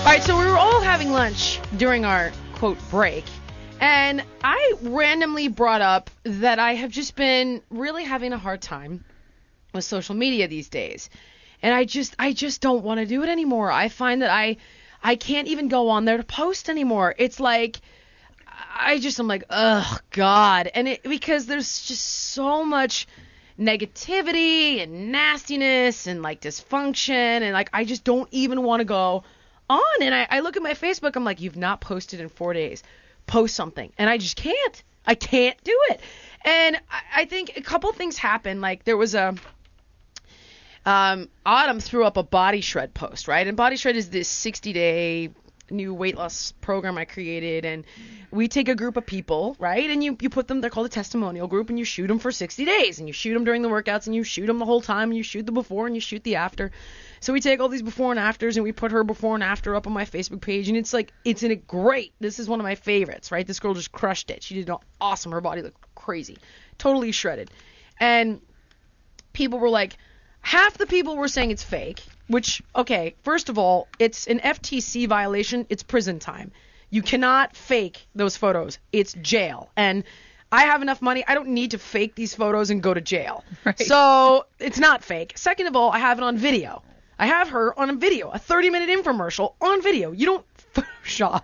All right, so we were all having lunch during our quote break, and I randomly brought up that I have just been really having a hard time with social media these days. And I just I just don't want to do it anymore. I find that I I can't even go on there to post anymore. It's like I just I'm like, oh God, and it because there's just so much negativity and nastiness and like dysfunction and like I just don't even want to go on. And I, I look at my Facebook, I'm like, you've not posted in four days. Post something, and I just can't. I can't do it. And I, I think a couple things happened. Like there was a um, Autumn threw up a body shred post, right? And body shred is this 60 day new weight loss program I created, and we take a group of people, right? And you you put them. They're called a testimonial group, and you shoot them for 60 days, and you shoot them during the workouts, and you shoot them the whole time, and you shoot the before, and you shoot the after. So we take all these before and afters, and we put her before and after up on my Facebook page, and it's like it's in a great. This is one of my favorites, right? This girl just crushed it. She did awesome. Her body looked crazy, totally shredded, and people were like half the people were saying it's fake, which, okay, first of all, it's an FTC violation. It's prison time. You cannot fake those photos. It's jail. And I have enough money. I don't need to fake these photos and go to jail. Right. So it's not fake. Second of all, I have it on video. I have her on a video, a 30 minute infomercial on video. You don't Photoshop.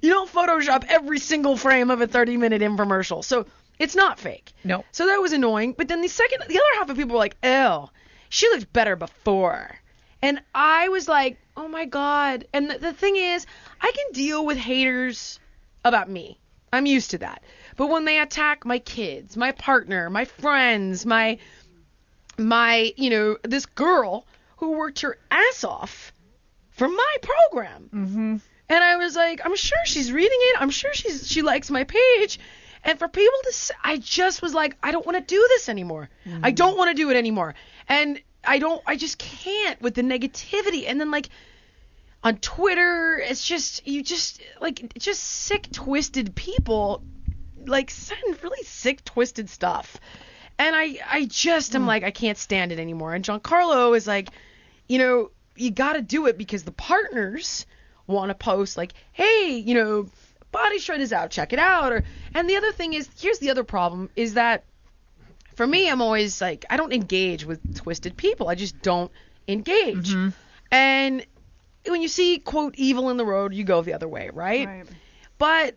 You don't Photoshop every single frame of a 30 minute infomercial. So it's not fake. No. So that was annoying. But then the second, the other half of people were like, "Oh, she looked better before," and I was like, "Oh my god!" And the, the thing is, I can deal with haters about me. I'm used to that. But when they attack my kids, my partner, my friends, my my, you know, this girl who worked her ass off for my program. Mm-hmm. And I was like, I'm sure she's reading it. I'm sure she's she likes my page. And for people to I just was like, I don't want to do this anymore. Mm-hmm. I don't want to do it anymore. And I don't, I just can't with the negativity. And then like on Twitter, it's just, you just, like, just sick, twisted people, like, send really sick, twisted stuff. And I, I just am mm. like, I can't stand it anymore. And Giancarlo is like, you know, you got to do it because the partners want to post like, hey, you know, Body Shred is out, check it out. Or and the other thing is, here's the other problem is that for me, I'm always like, I don't engage with twisted people. I just don't engage. Mm-hmm. And when you see quote evil in the road, you go the other way, right? right. But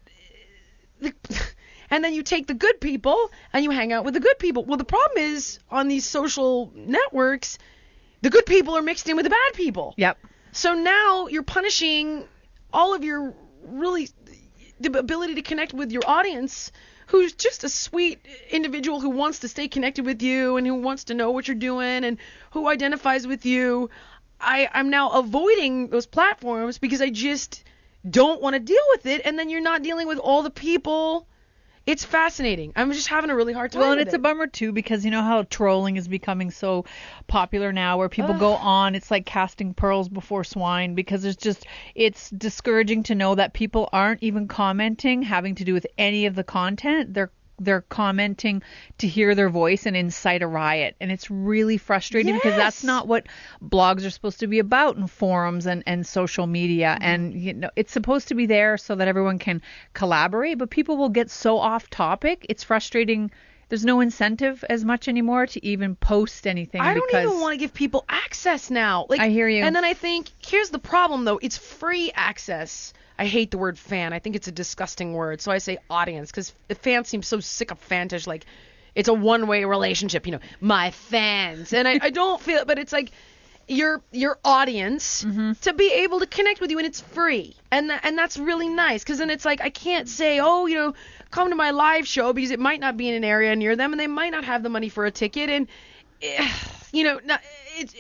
the, and then you take the good people and you hang out with the good people. Well, the problem is on these social networks, the good people are mixed in with the bad people. Yep. So now you're punishing all of your really the ability to connect with your audience who's just a sweet individual who wants to stay connected with you and who wants to know what you're doing and who identifies with you. I, I'm now avoiding those platforms because I just don't want to deal with it. And then you're not dealing with all the people it's fascinating. I'm just having a really hard time. Well, and it's it. a bummer too because you know how trolling is becoming so popular now, where people Ugh. go on. It's like casting pearls before swine because it's just it's discouraging to know that people aren't even commenting having to do with any of the content. They're they're commenting to hear their voice and incite a riot and it's really frustrating yes. because that's not what blogs are supposed to be about and forums and, and social media mm-hmm. and you know it's supposed to be there so that everyone can collaborate but people will get so off topic it's frustrating there's no incentive as much anymore to even post anything. I don't even want to give people access now. Like I hear you. And then I think here's the problem though. It's free access. I hate the word fan. I think it's a disgusting word. So I say audience because the fan seems so sycophantish. Like it's a one-way relationship. You know, my fans. And I, I don't feel. it, But it's like your your audience Mm-hmm. to be able to connect with you and it's free and tha- and that's really nice because then it's like I can't say oh you know come to my live show because it might not be in an area near them and they might not have the money for a ticket and eh, you know not,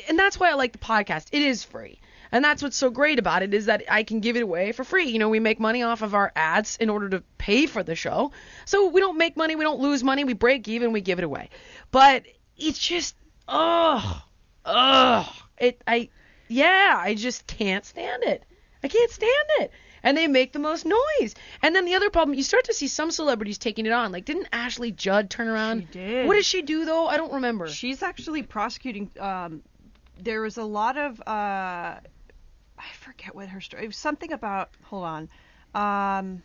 and that's why I like the podcast it is free and that's what's so great about it is that I can give it away for free you know we make money off of our ads in order to pay for the show so we don't make money we don't lose money we break even we give it away but it's just oh ugh, it I yeah, I just can't stand it. I can't stand it. And they make the most noise. And then the other problem, you start to see some celebrities taking it on. Like, didn't Ashley Judd turn around? She did. What did she do though? I don't remember. She's actually prosecuting. Um, there was a lot of. Uh, I forget what her story. It was something about. Hold on. Um,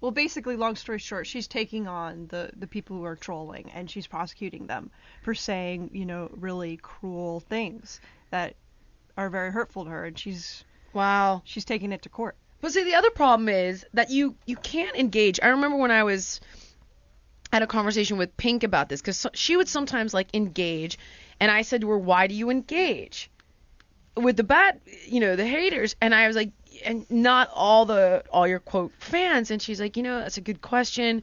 well, basically, long story short, she's taking on the the people who are trolling, and she's prosecuting them for saying, you know, really cruel things that are very hurtful to her, and she's wow. she's taking it to court. But see, the other problem is that you you can't engage. I remember when I was had a conversation with Pink about this because she would sometimes like engage, and I said to her, "Why do you engage with the bad, you know, the haters?" And I was like, "And not all the all your quote fans." And she's like, "You know, that's a good question."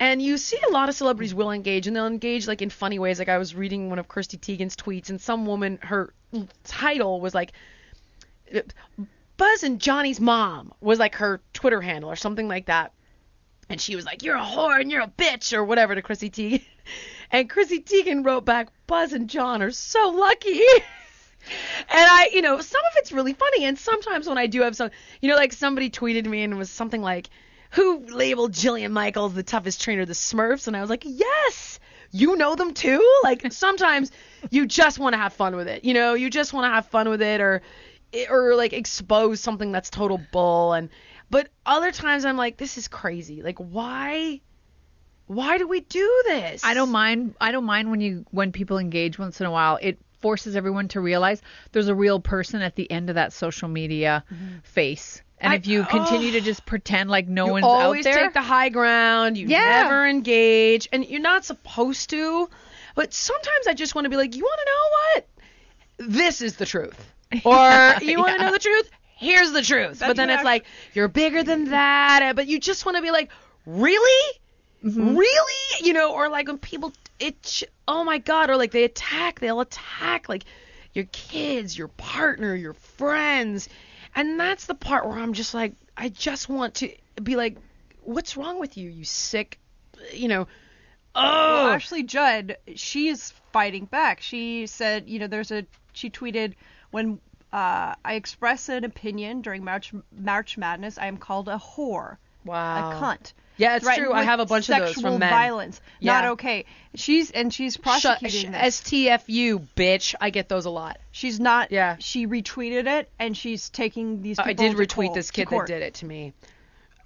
And you see a lot of celebrities will engage, and they'll engage like in funny ways. Like I was reading one of Chrissy Teigen's tweets, and some woman, her title was like, Buzz and Johnny's mom was like her Twitter handle or something like that. And she was like, You're a whore and you're a bitch or whatever to Chrissy Teigen. And Chrissy Teigen wrote back, Buzz and John are so lucky. and I, you know, some of it's really funny. And sometimes when I do have some, you know, like somebody tweeted me and it was something like, Who labeled Jillian Michaels the toughest trainer, the Smurfs? And I was like, Yes. You know them too? Like sometimes you just want to have fun with it. You know, you just want to have fun with it or or like expose something that's total bull and but other times I'm like this is crazy. Like why why do we do this? I don't mind. I don't mind when you when people engage once in a while. It forces everyone to realize there's a real person at the end of that social media face. And I- if you continue to just pretend like no one's out there, always take the high ground. You Yeah. never engage, and you're not supposed to. But sometimes I just want to be like, you want to know what? This is the truth. Or you want to know the truth? Here's the truth. but then it's like you're bigger than that. But you just want to be like, really? Mm-hmm. Really? You know, or like when people, it, oh my God, or like they attack, they'll attack like your kids, your partner, your friends. And that's the part where I'm just like, I just want to be like, what's wrong with you, you sick, you know, oh. Well, Ashley Judd, she is fighting back. She said, you know, there's a she tweeted when uh, I express an opinion during March March Madness, I am called a whore, wow. a cunt. Yeah, it's true. I have a bunch of those sexual from men. violence. Not okay. She's and she's Shut, prosecuting this. STFU, bitch. I get those a lot. She's not. Yeah. She retweeted it and she's taking these. People I did to retweet this to kid that court. did it to me.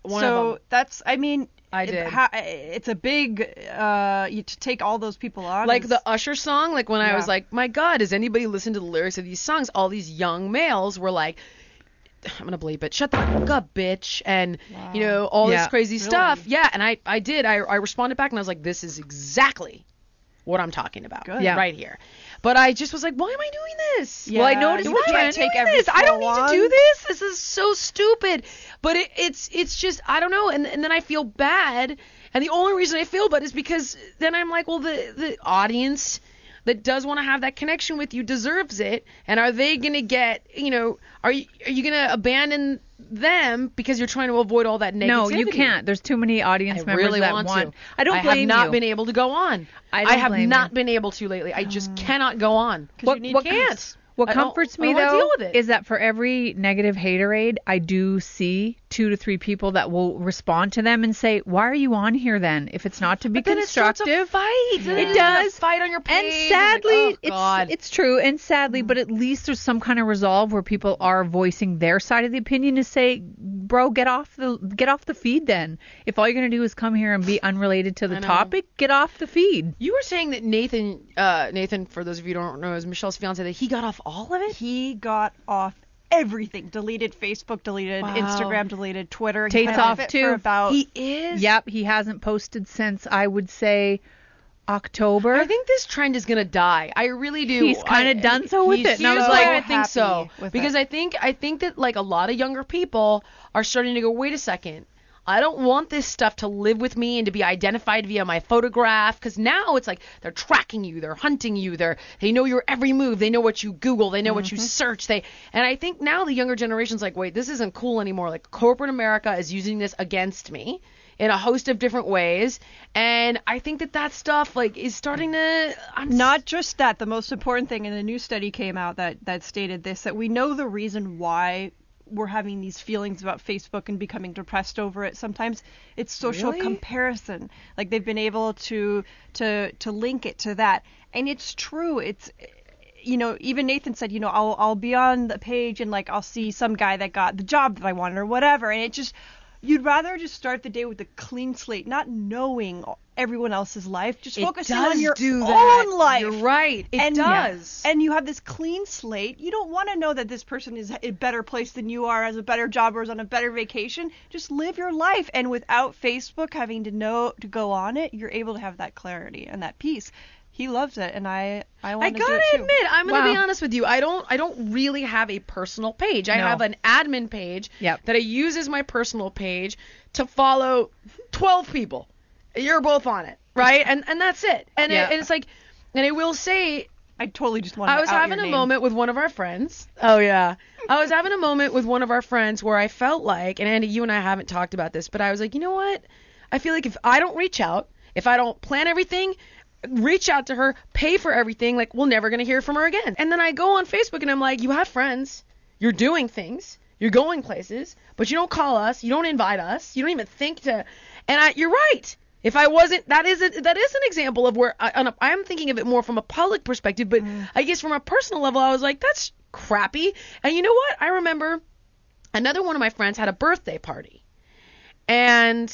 One so of them. that's. I mean. I it- did. ha- it's a big. Uh, you, to take all those people on. Like is- the Usher song, like when I Yeah. was like, my God, does anybody listen to the lyrics of these songs? All these young males were like, I'm gonna bleep it. Shut the fuck up, bitch, and you know all Yeah. this crazy stuff. Yeah, and I I did. I I responded back and I was like, this is exactly what I'm talking about. Good. Yeah. Right here. But I just was like, why am I doing this? Yeah, Well, I noticed you Why am I can't doing take every this? I don't flow need to do this. This is so stupid. But it, it's it's just I don't know. And and then I feel bad. And the only reason I feel bad is because then I'm like, well, the the audience that does want to have that connection with you deserves it. And are they gonna get you know are you are you gonna abandon them because you're trying to avoid all that negativity? no, you can't. There's too many audience I members really that want want. to. I don't blame you. I have not you. been able to go on. I don't have not you. been able to lately. I just uh, cannot go on. What- you need what can't. What comforts me though deal with it. is that for every negative haterade, I do see two to three people that will respond to them and say, "Why are you on here then? If it's not to be But then it starts a constructive." fight. Then It it's a does. fight on your page. And I'm like, sadly, oh, it's it's true. And sadly, but at least there's some kind of resolve where people are voicing their side of the opinion to say, bro, get off the get off the feed then. If all you're gonna do is come here and be unrelated to the topic, get off the feed. You were saying that Nathan, uh, Nathan, for those of you who don't know, is Michelle's fiance. That he got off all of it. He got off everything. Deleted Facebook, deleted Wow. Instagram, deleted Twitter. Tate's went off off it too. For about He is. Yep, he hasn't posted since I would say October. I think this trend is gonna die. I really do. He's kinda done so with he's- it, and I was why like, I think so. Because it. I think I think that like a lot of younger people are starting to go, wait a second. I don't want this stuff to live with me and to be identified via my photograph because now it's like they're tracking you, they're hunting you, they're they know your every move, they know what you Google, they know what you mm-hmm. search, they and I think now the younger generation's like, wait, this isn't cool anymore. Like corporate America is using this against me in a host of different ways, and I think that that stuff like is starting to. I'm Not just that. The most important thing, and a new study came out that that stated this: that we know the reason why we're having these feelings about Facebook and becoming depressed over it. Sometimes it's social Really? comparison. Like they've been able to to to link it to that, and it's true. It's you know, even Nathan said, you know, I'll I'll be on the page and like I'll see some guy that got the job that I wanted or whatever, and it just you'd rather just start the day with a clean slate, not knowing everyone else's life, just It focusing on your own life. You're right. It and, does. And you have this clean slate. You don't want to know that this person is a better place than you are, has a better job, or is on a better vacation. Just live your life. And without Facebook having to know to go on it, you're able to have that clarity and that peace. He loves it, and I I I want to do it. I gotta too. admit, I'm gonna be Wow. honest with you. I don't I don't really have a personal page. I No. have an admin page Yep. that I use as my personal page to follow 12 people. You're both on it, right? And and that's it. And, Yeah. it, and it's like, and I will say, I totally just want. I was out having your a name. moment with one of our friends. Oh yeah. I was having a moment with one of our friends where I felt like, and Andy, you and I haven't talked about this, but I was like, you know what? I feel like if I don't reach out, if I don't plan everything, reach out to her, pay for everything, like we're never gonna hear from her again. And then I go on Facebook and I'm like, you have friends, you're doing things, you're going places, but you don't call us, you don't invite us, you don't even think to. And I, you're right. If I wasn't, that is a, that is an example of where I, on a, I'm thinking of it more from a public perspective, but mm. I guess from a personal level, I was like, that's crappy. And you know what? I remember another one of my friends had a birthday party, and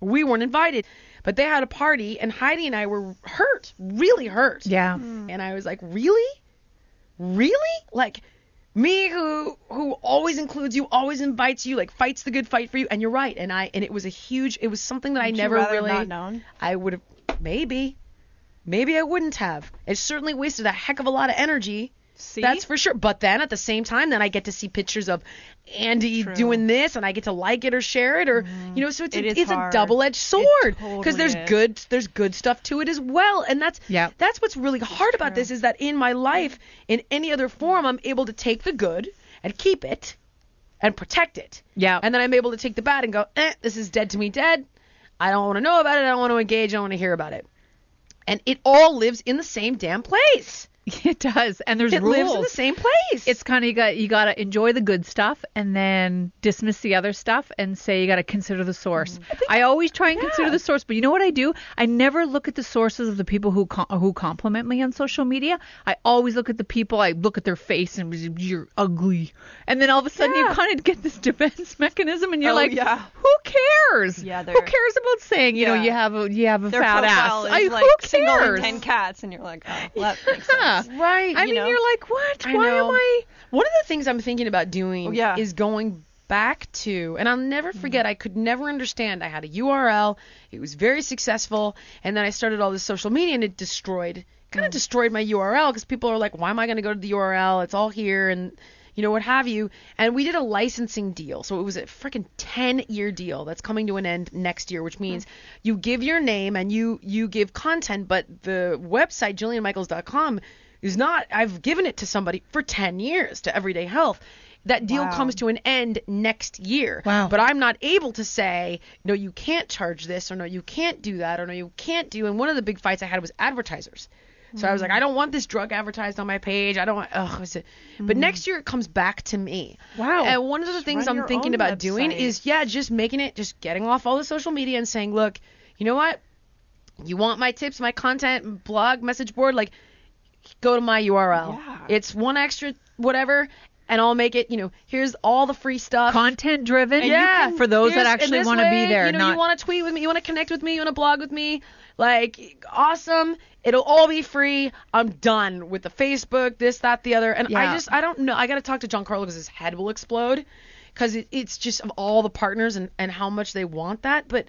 we weren't invited, but they had a party, and Heidi and I were hurt, really hurt. yeah. Hmm. And I was like, really, really, like me who who always includes you, always invites you, like fights the good fight for you. And you're right. And I and it was a huge. It was something that I Would you never rather really. not known? I would have maybe, maybe I wouldn't have. It certainly wasted a heck of a lot of energy. See? That's for sure. But then at the same time, then I get to see pictures of Andy True. doing this, and I get to like it or share it, or you know, so it's It a, it's a double-edged sword totally because there's is. good there's good stuff to it as well, and that's Yeah. that's what's really hard about this is that in my life, in any other form, I'm able to take the good and keep it and protect it. Yeah. And then I'm able to take the bad and go, eh, this is dead to me dead. I don't want to know about it. I don't want to engage. I don't want to hear about it. And it all lives in the same damn place. It does, and there's It rules. lives in the same place. It's kind of you got you got to enjoy the good stuff and then dismiss the other stuff and say you got to consider the source. Mm-hmm. I, always try and consider the source, but you know what I do? I never look at the sources of the people who com- who compliment me on social media. I always look at the people. I look at their face and you're ugly, and then all of a sudden you kind of get this defense mechanism, and you're Oh, like, yeah. who cares? Yeah, who cares about saying you know you have a you have a Their fat ass? I, like who single cares? ten cats, and you're like, oh, well, that makes Yeah. right. I you mean, know? you're like, what? I Why know. am I? One of the things I'm thinking about doing Oh, yeah. is going back to, and I'll never mm-hmm. forget, I could never understand. I had a URL, it was very successful, and then I started all this social media and it destroyed, kind of mm. destroyed my URL because people are like, why am I going to go to the URL? It's all here and, you know, what have you. And we did a licensing deal. So it was a freaking 10 year deal that's coming to an end next year, which means mm. you give your name and you, you give content, but the website, jillianmichaels.com, is not, I've given it to somebody for 10 years to Everyday Health. That deal Wow. comes to an end next year. Wow. But I'm not able to say, no, you can't charge this, or no, you can't do that, or no, you can't do. And one of the big fights I had was advertisers. So I was like, I don't want this drug advertised on my page. I don't want. Ugh. It? But next year it comes back to me. Wow. And one of the things I'm thinking about doing is, yeah, just making it, just getting off all the social media and saying, look, you know what? You want my tips, my content, blog, message board, like go to my URL. Yeah. It's one extra whatever. and I'll make it. You know, here's all the free stuff. Content driven. yeah, For those that actually want to be there, You know, not you want to tweet with me, you want to connect with me, you want to blog with me. Like, awesome. It'll all be free. I'm done with the Facebook, this, that, the other. And I just, I don't know. I got to talk to Giancarlo because his head will explode. Because it, it's just of all the partners and, and how much they want that. But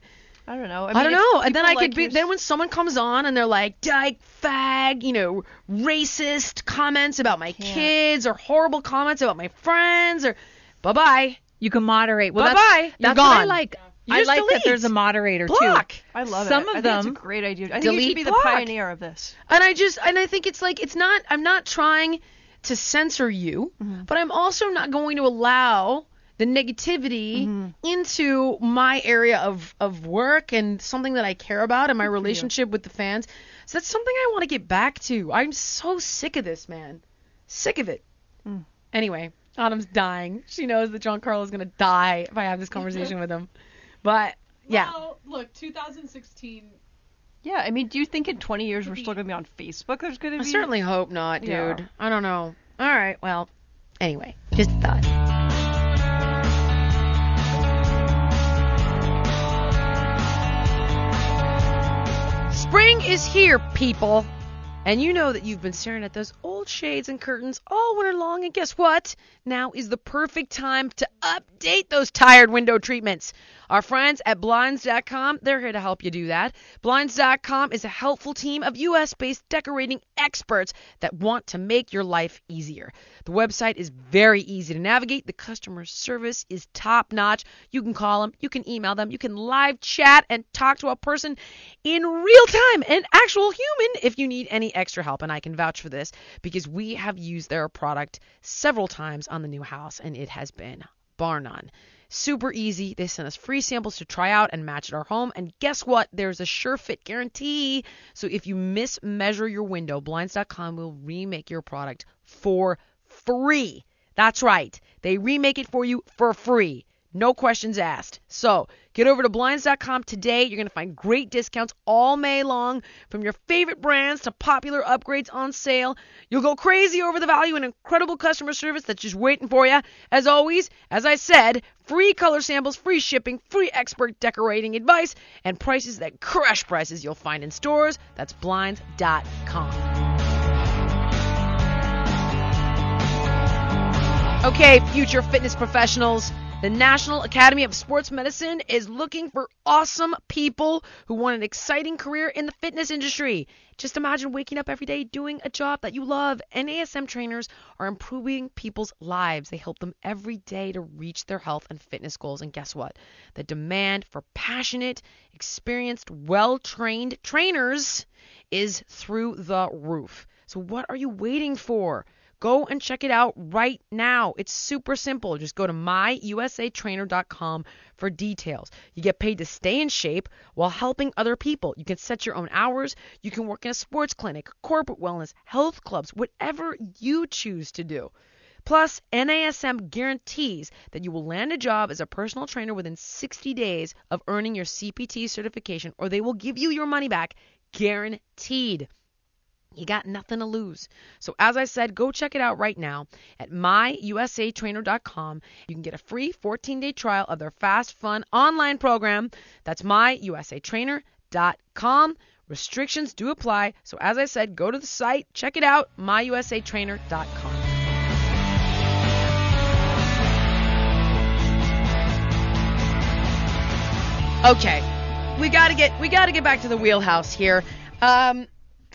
I don't know. I, I, don't know. And then I people could be. your- Then when someone comes on and they're like, dyke, fag, you know, racist comments about my kids or horrible comments about my friends or bye bye. you can moderate. Well, Bye-bye. that's, You're that's what I like. You I just like that there's a moderator Block. too. I love some it. of I think it's them- a great idea. I think you should be the block. pioneer of this. And I just and I think it's like it's not I'm not trying to censor you, mm-hmm. but I'm also not going to allow the negativity mm-hmm. into my area of of work and something that I care about and my relationship with the fans. So that's something I want to get back to. I'm so sick of this, man. Sick of it. Mm. Anyway, Autumn's dying. She knows that Giancarlo is gonna die if I have this conversation with him. But yeah. Well, look, 2016. Yeah, I mean, do you think in 20 years we're still going to be on Facebook? There's going to I certainly hope not, dude. Yeah. I don't know. All right, well, anyway, just a thought. Spring is here, people. And you know that you've been staring at those old shades and curtains all winter long, and guess what? Now is the perfect time to update those tired window treatments. Our friends at Blinds.com, they're here to help you do that. Blinds.com is a helpful team of US based decorating experts that want to make your life easier. The website is very easy to navigate. The customer service is top notch. You can call them, you can email them, you can live chat and talk to a person in real time, an actual human, if you need any extra help. And I can vouch for this because we have used their product several times on the new house, and it has been bar none. Super easy. They send us free samples to try out and match at our home. And guess what? There's a sure fit guarantee. So if you mismeasure your window, Blinds.com will remake your product for free. That's right. They remake it for you for free. No questions asked. So get over to Blinds.com today. You're going to find great discounts all May long from your favorite brands to popular upgrades on sale. You'll go crazy over the value and incredible customer service that's just waiting for you. As always, as I said, free color samples, free shipping, free expert decorating advice, and prices that crush prices you'll find in stores. That's Blinds.com. Okay, future fitness professionals. The National Academy of Sports Medicine is looking for awesome people who want an exciting career in the fitness industry. Just imagine waking up every day doing a job that you love. NASM trainers are improving people's lives. They help them every day to reach their health and fitness goals. And guess what? The demand for passionate, experienced, well trained trainers is through the roof. So, what are you waiting for? Go and check it out right now. It's super simple. Just go to myusatrainer.com for details. You get paid to stay in shape while helping other people. You can set your own hours. You can work in a sports clinic, corporate wellness, health clubs, whatever you choose to do. Plus, NASM guarantees that you will land a job as a personal trainer within 60 days of earning your CPT certification, or they will give you your money back guaranteed. You got nothing to lose. So, as I said, go check it out right now at myusatrainer.com. You can get a free 14 day trial of their fast, fun online program. That's myusatrainer.com. Restrictions do apply. So, as I said, go to the site, check it out, myusatrainer.com. Okay, we gotta get we gotta get back to the wheelhouse here. Um,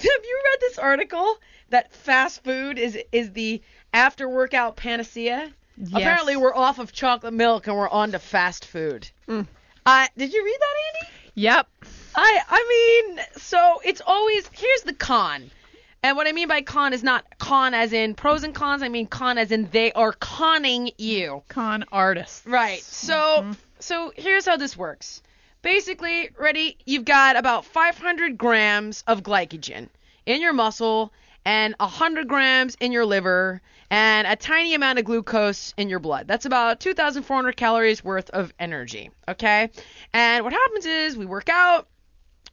have you read this article that fast food is is the after workout panacea? Yes. Apparently, we're off of chocolate milk and we're on to fast food. Uh, did you read that, Andy? Yep. I I mean, so it's always here's the con. And what I mean by con is not con as in pros and cons. I mean con as in they are conning you. Con artists. Right. So so here's how this works. Basically, ready? You've got about 500 grams of glycogen in your muscle and 100 grams in your liver and a tiny amount of glucose in your blood. That's about 2,400 calories worth of energy. Okay. And what happens is we work out.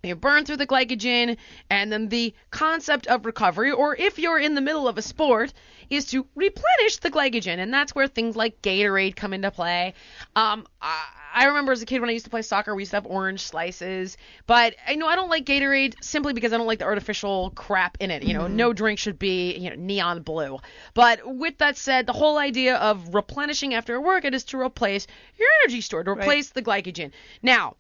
you burn through the glycogen and then the concept of recovery or if you're in the middle of a sport is to replenish the glycogen and that's where things like gatorade come into play um, I remember as a kid when i used to play soccer we used to have orange slices but i know i don't like gatorade simply because i don't like the artificial crap in it you know mm-hmm. no drink should be you know neon blue but with that said the whole idea of replenishing after a workout is to replace your energy store to replace the glycogen now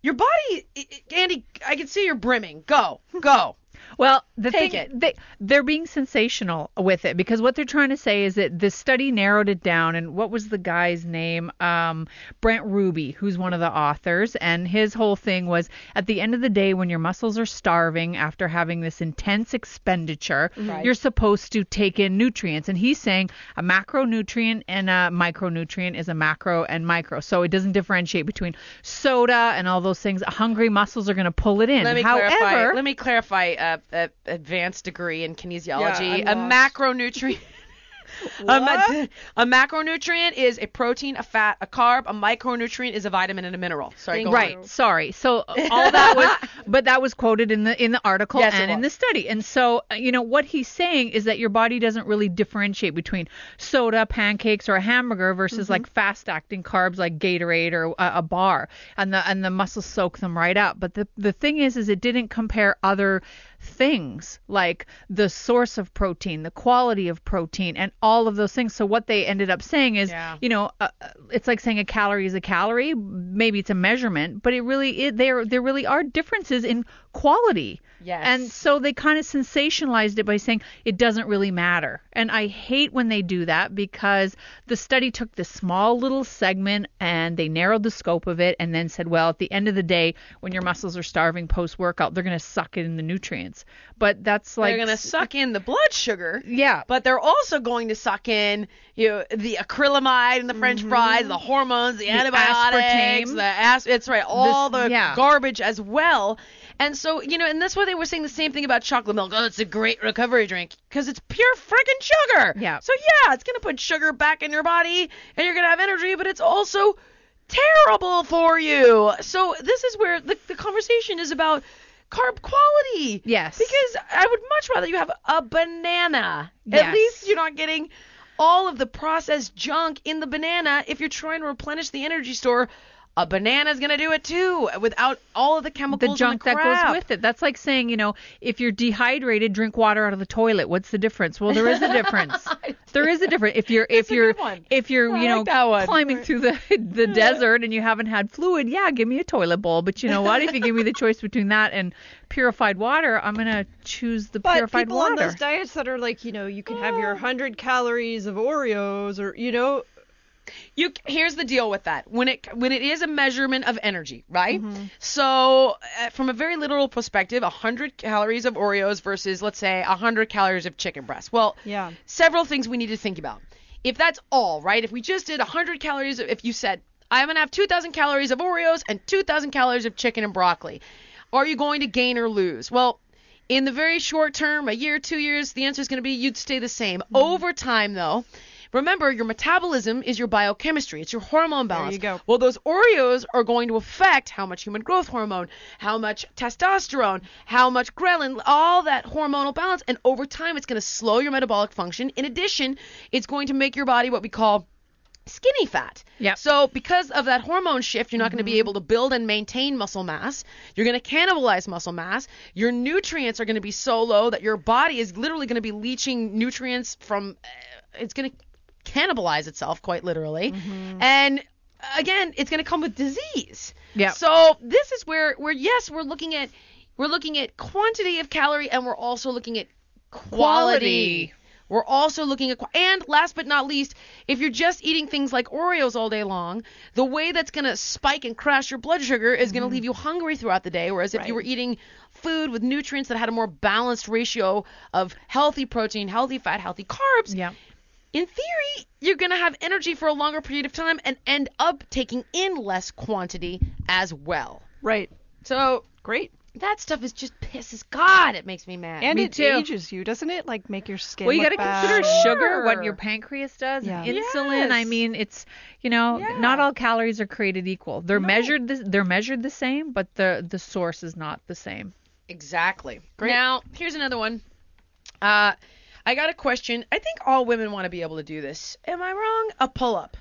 your body, Andy, I can see you're brimming. Go, go. Well, the Take thing it. they they're being sensational with it because what they're trying to say is that the study narrowed it down and what was the guy's name? Um, Brent Ruby, who's one of the authors, and his whole thing was at the end of the day when your muscles are starving after having this intense expenditure, you're supposed to take in nutrients and he's saying a macronutrient and a micronutrient is a macro and micro. So it doesn't differentiate between soda and all those things. Hungry muscles are going to pull it in. Let me However, clarify. Let me clarify. Uh, a advanced degree in kinesiology. Yeah, a lost. macronutrient. A, a macronutrient is a protein, a fat, a carb. A micronutrient is a vitamin and a mineral. Sorry, go right on. sorry so uh, all that was but that was quoted in the in the article Yes, and in the study and so uh, you know what he's saying is that your body doesn't really differentiate between soda pancakes or a hamburger versus Mm-hmm. like fast acting carbs like gatorade or a, a bar and the and the muscles soak them right up but the the thing is is it didn't compare other things like the source of protein the quality of protein and all of those things so what they ended up saying is Yeah. you know, uh, uh, it's like saying a calorie is a calorie. Maybe it's a measurement, but it really it, there there really are differences in quality. Yes. And so they kind of sensationalized it by saying it doesn't really matter. And I hate when they do that because the study took this small little segment and they narrowed the scope of it and then said, well, at the end of the day, when your muscles are starving post workout, they're going to suck in the nutrients. But that's like they're gonna suck in the blood sugar. Yeah. But they're also going to suck in you know, the acrylamide and the French mm-hmm. fries, the hormones, the, antibiotics, aspartame. the as- it's right, all This- the yeah. garbage as well. And so, you know, and that's why they were saying the same thing about chocolate milk. Oh, it's a great recovery drink because it's pure freaking sugar. Yeah. So yeah, it's gonna put sugar back in your body, and you're gonna have energy, but it's also terrible for you. So this is where the, the conversation is about carb quality. Yes. Because I would much rather you have a banana. Yes. At least you're not getting all of the processed junk in the banana if you're trying to replenish the energy store. A banana's gonna do it too, without all of the the chemicals junk and the that goes with it. That's like saying, you know, if you're dehydrated, drink water out of the toilet. What's the difference? Well, there is a difference. there is a difference. If you're if you're good one. if you're you know like climbing through the the desert and you haven't had fluid, yeah, give me a toilet bowl. But you know what? If you give me the choice between that and purified water, I'm gonna choose the But purified people water. on those diets that are like, you know, you can have your 100 calories of Oreos or, you know, you here's the deal with that when it when it is a measurement of energy right Mm-hmm. so uh, from a very literal perspective 100 calories of oreos versus let's say 100 calories of chicken breast well Yeah. several things we need to think about if that's all right if we just did 100 calories if you said i'm going to have 2000 calories of oreos and 2000 calories of chicken and broccoli are you going to gain or lose well in the very short term, a year, two years, the answer is going to be you'd stay the same. Mm-hmm. Over time, though, remember your metabolism is your biochemistry. It's your hormone balance. There you go. Well, those Oreos are going to affect how much human growth hormone, how much testosterone, how much ghrelin, all that hormonal balance. And over time, it's going to slow your metabolic function. In addition, it's going to make your body what we call skinny fat. Yep. So because of that hormone shift, you're not going to be able to build and maintain muscle mass. You're going to cannibalize muscle mass. Your nutrients are going to be so low that your body is literally going to be leaching nutrients from. Uh, it's going to cannibalize itself quite literally, mm-hmm. and uh, again, it's going to come with disease. Yep. So this is where where yes, we're looking at we're looking at quantity of calorie, and we're also looking at quality. Quality. We're also looking at, and last but not least, if you're just eating things like Oreos all day long, the way that's going to spike and crash your blood sugar is going to mm-hmm. leave you hungry throughout the day. Whereas if you were eating food with nutrients that had a more balanced ratio of healthy protein, healthy fat, healthy carbs, yeah. In theory, you're going to have energy for a longer period of time and end up taking in less quantity as well. right. So Great. that stuff is just pisses. God, it makes me mad. And Me it too. ages you, doesn't it? Like make your skin. Well, you got got to to consider sugar, what your pancreas does, Yeah. and insulin. I mean, it's you know, Yeah. not all calories are created equal. They're measured. The, they're measured the same, but the the source is not the same. Exactly. Great. Now, here's another one. Uh, I got a question. I think all women want to be able to do this. Am I wrong? A pull up.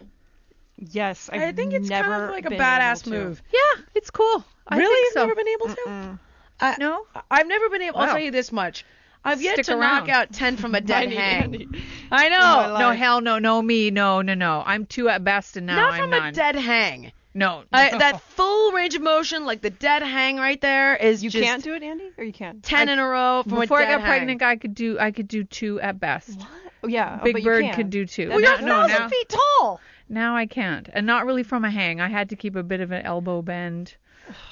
Yes, I've I think it's never kind of like a badass move. Yeah, it's cool. I really? think so. You've never been able to? I, No? I've never been able. I'll tell you this much. I've yet Stick to around. knock out ten from a dead Andy, hang. Andy. I know. No, hell no, no me, no, no, no. I'm two at best, and now Not I'm Not from none. a dead hang. No, I, that full range of motion, like the dead hang right there, is You just can't do it, Andy, or you can. ten in a row from Before a I got pregnant. I could do I could do two at best. Oh, yeah, oh, Big but you Bird can. could do two. Well, you're a no, thousand now, feet tall. now I can't, and not really from a hang. I had to keep a bit of an elbow bend.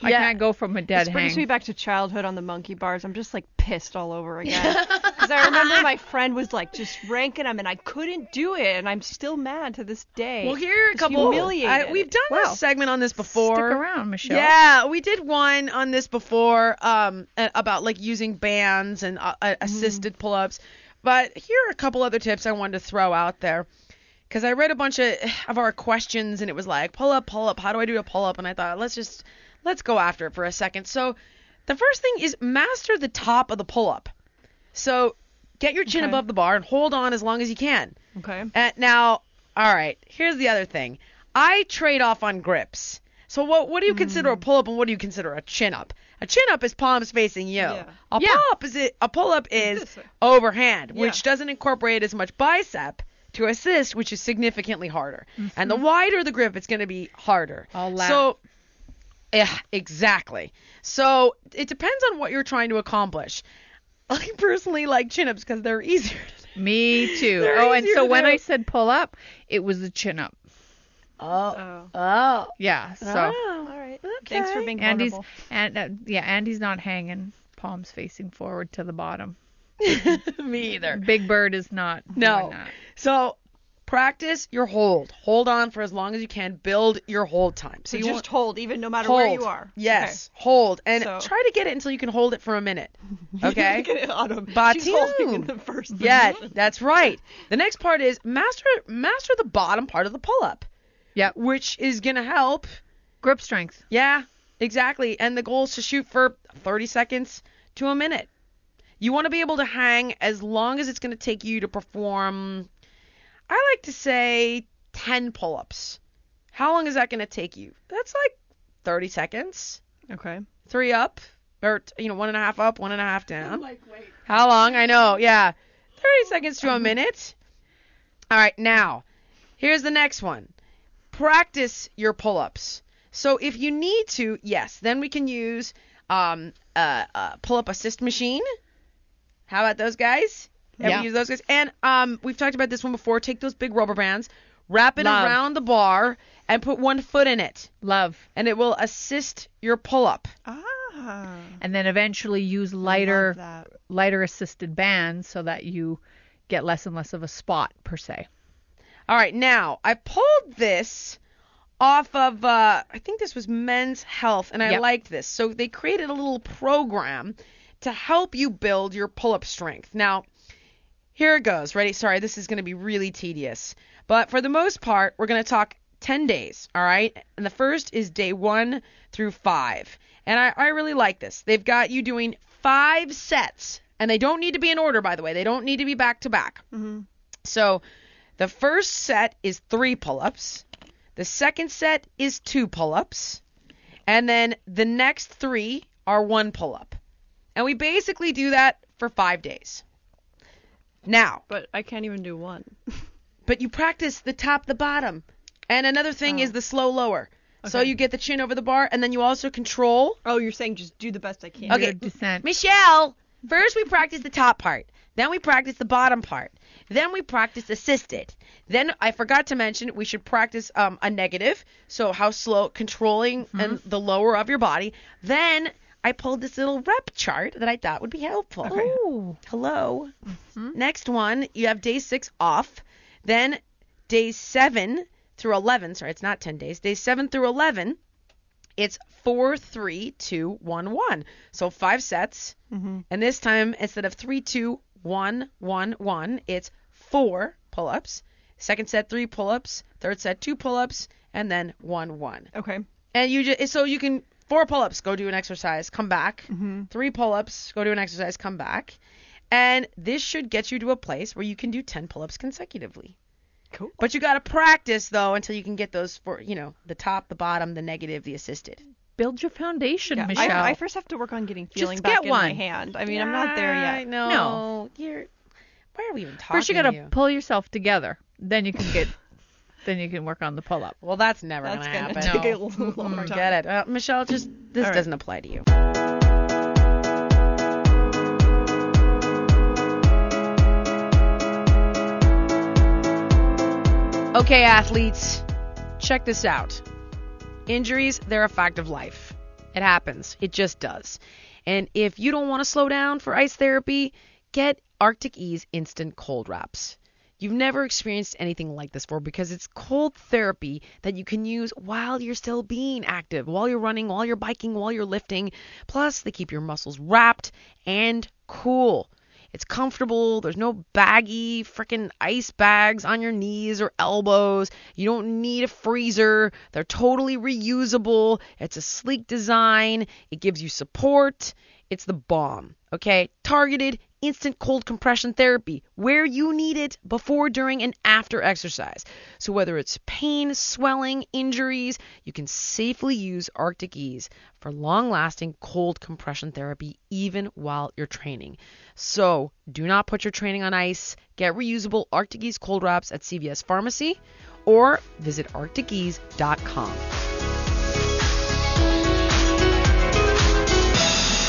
I Yeah. can't go from a dead This brings hang. me back to childhood on the monkey bars. I'm just like pissed all over again. Because I remember my friend was like just ranking them, and I couldn't do it, and I'm still mad to this day. Well, here are a couple. humiliated. I, we've done Wow. this segment on this before. Stick around, Michelle. Yeah, we did one on this before um, about like using bands and uh, uh, assisted pull-ups. But here are a couple other tips I wanted to throw out there because I read a bunch of of our questions and it was like pull up, pull up. How do I do a pull up? And I thought let's just let's go after it for a second. So the first thing is master the top of the pull up. So get your chin Okay. above the bar and hold on as long as you can. Okay. Uh, now, all right. Here's the other thing. I trade off on grips. So what what do you consider a pull up and what do you consider a chin up? A chin up is palms facing you. Yeah. A Yeah. pull up is it, a pull up is overhand, which doesn't incorporate as much bicep to assist, which is significantly harder. And the wider the grip, it's going to be harder. All. So yeah, exactly. So it depends on what you're trying to accomplish. I personally like chin ups because they're easier to Me too. They're oh, and so when do. I said pull up, it was a chin up. Oh. Oh. Oh. Yeah. So Oh. All right. Thanks for being Andy's vulnerable. and uh, yeah, Andy's not hanging, palms facing forward to the bottom. Me either. Big Bird is not. No. doing that. So practice your hold. Hold on for as long as you can. Build your hold time. So you just want- hold, even no matter hold. where you are. Yes, hold and So- try to get it until you can hold it for a minute. Okay. Look at it, Autumn. Batoon. She's holding in the first. yeah, that's right. The next part is master master the bottom part of the pull up, Yeah. which is gonna help. Grip strength. Yeah, exactly. And the goal is to shoot for 30 seconds to a minute. You want to be able to hang as long as it's going to take you to perform, I like to say 10 pull ups. How long is that going to take you? That's like 30 seconds. Okay. Three up, or, you know, one and a half up, one and a half down. How long? I know, yeah. 30 seconds to a minute. All right, now, here's the next one. Practice your pull ups. So if you need to, yes, then we can use um, a, a pull up assist machine. How about those guys? Ever Yeah. use those guys? And um, we've talked about this one before. Take those big rubber bands, wrap it Love. around the bar, and put one foot in it, Love. and it will assist your pull up. Ah. And then eventually use lighter, lighter assisted bands so that you get less and less of a spot per se. All right, now I pulled this off of uh, I think this was Men's Health, and I Yep. liked this. So they created a little program to help you build your pull-up strength. Now, here it goes. Ready? Sorry, this is going to be really tedious, but for the most part, we're going to talk 10 days. All right, and the first is day one through five, and I, I really like this. They've got you doing five sets, and they don't need to be in order, by the way. They don't need to be back to back. Mm-hmm. So the first set is three pull ups, the second set is two pull ups, and then the next three are one pull up. And we basically do that for five days. Now, But I can't even do one. but you practice the top, the bottom. And another thing is the slow lower. So Okay. you get the chin over the bar, and then you also control Oh, you're saying just do the best I can. Okay. Weird descent. Michelle, first we practice the top part. Then we practice the bottom part. Then we practice assisted. Then I forgot to mention we should practice um, a negative. So how slow controlling and the lower of your body. Then I pulled this little rep chart that I thought would be helpful. Ooh. Hello. Mm-hmm. Next one, you have day six off. Then days seven through 11, sorry, it's not 10 days, days seven through 11, it's four, three, two, one, one. So five sets. Mm-hmm. And this time, instead of three, two, one, one, one, it's four pull ups. Second set, three pull ups. Third set, two pull ups. And then one, one. Okay. And you just so you can four pull ups, go do an exercise, come back. Mm-hmm. Three pull ups, go do an exercise, come back. And this should get you to a place where you can do 10 pull ups consecutively. Cool. But you got to practice though until you can get those for, you know, the top, the bottom, the negative, the assisted. Build your foundation, Yeah, Michelle. I, I first have to work on getting feeling Just back get in my hand. I mean, I'm not there I yet. know. No. You're why are we even talking First, you to gotta you? pull yourself together. Then you can get. then you can work on the pull up. Well, that's never That's gonna gonna happen. take a little longer time. Forget it. Uh, Michelle, just this right. doesn't apply to you. Okay, athletes, check this out. Injuries, they're a fact of life. It happens. It just does. And if you don't want to slow down for ice therapy, get Arctic Ease Instant Cold Wraps. You've never experienced anything like this before because it's cold therapy that you can use while you're still being active, while you're running, while you're biking, while you're lifting. Plus, they keep your muscles wrapped and cool. It's comfortable. There's no baggy freaking ice bags on your knees or elbows. You don't need a freezer. They're totally reusable. It's a sleek design. It gives you support. It's the bomb. Okay? Targeted instant cold compression therapy where you need it before, during, and after exercise. So whether it's pain, swelling, injuries, you can safely use Arctic Ease for long lasting cold compression therapy even while you're training. So do not put your training on ice. Get reusable Arctic Ease cold wraps at CVS Pharmacy or visit arcticease.com.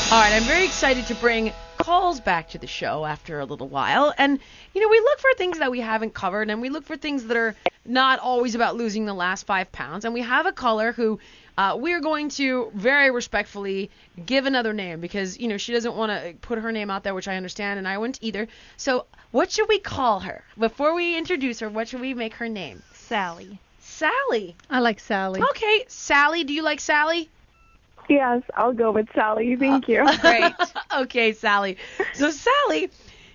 All right, I'm very excited to bring calls back to the show after a little while. And, you know, we look for things that we haven't covered and we look for things that are not always about losing the last five pounds. And we have a caller who uh, we're going to very respectfully give another name because, you know, she doesn't want to put her name out there, which I understand, and I wouldn't either. So, what should we call her? Before we introduce her, what should we make her name? Sally. Sally. I like Sally. Okay, Sally. Do you like Sally? Yes, I'll go with Sally. Thank you. Great. okay, Sally. So, Sally,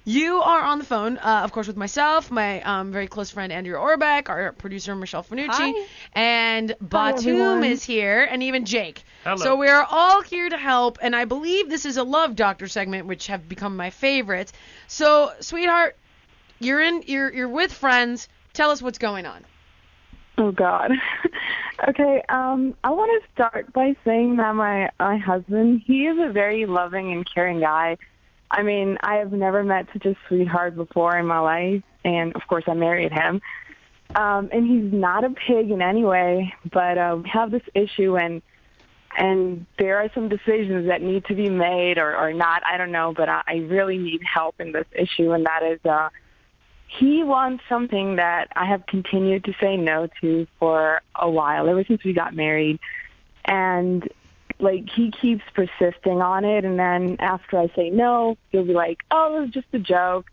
you are on the phone, uh, of course, with myself, my um, very close friend Andrea Orbeck, our producer Michelle Fanucci, Hi. and Batum everyone. is here, and even Jake. Hello. So we are all here to help, and I believe this is a love doctor segment, which have become my favorite. So, sweetheart, you're in, you're you're with friends. Tell us what's going on. Oh God. okay, um, I want to start by saying that my my husband, he is a very loving and caring guy. I mean, I have never met such a sweetheart before in my life, and of course, I married him. Um, and he's not a pig in any way, but uh, we have this issue, and and there are some decisions that need to be made or or not. I don't know, but I, I really need help in this issue, and that is. uh he wants something that I have continued to say no to for a while, ever since we got married. And like he keeps persisting on it and then after I say no, he'll be like, Oh, it was just a joke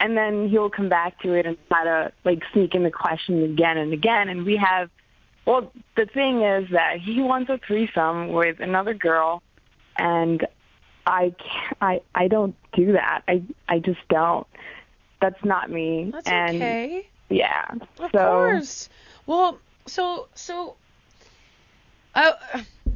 and then he'll come back to it and try to like sneak in the question again and again and we have well, the thing is that he wants a threesome with another girl and I can't, I I don't do that. I I just don't. That's not me. That's and okay. yeah. Of so course. Well, so so. I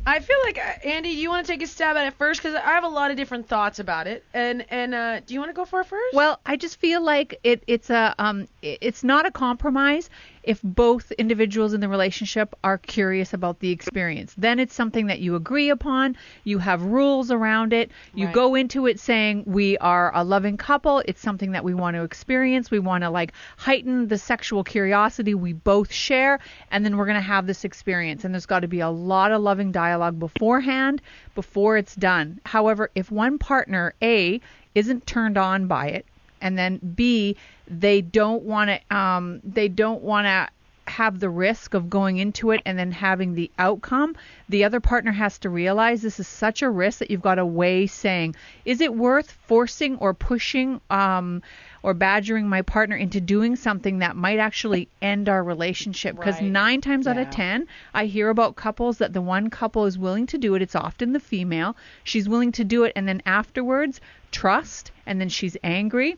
I feel like uh, Andy, do you want to take a stab at it first? Because I have a lot of different thoughts about it. And and uh, do you want to go for it first? Well, I just feel like it, it's a um, i- it's not a compromise if both individuals in the relationship are curious about the experience. Then it's something that you agree upon. You have rules around it. You Right. go into it saying we are a loving couple. It's something that we want to experience. We want to like heighten the sexual curiosity we both share, and then we're gonna have this experience. And there's got to be a lot of loving dialogue beforehand before it's done. However, if one partner A isn't turned on by it, and then B, they don't want to um, they don't want to have the risk of going into it and then having the outcome. The other partner has to realize this is such a risk that you've got to weigh saying, is it worth forcing or pushing um, or badgering my partner into doing something that might actually end our relationship. Because Right. nine times out of ten, I hear about couples that the one couple is willing to do it. It's often the female. She's willing to do it, and then afterwards, trust, and then she's angry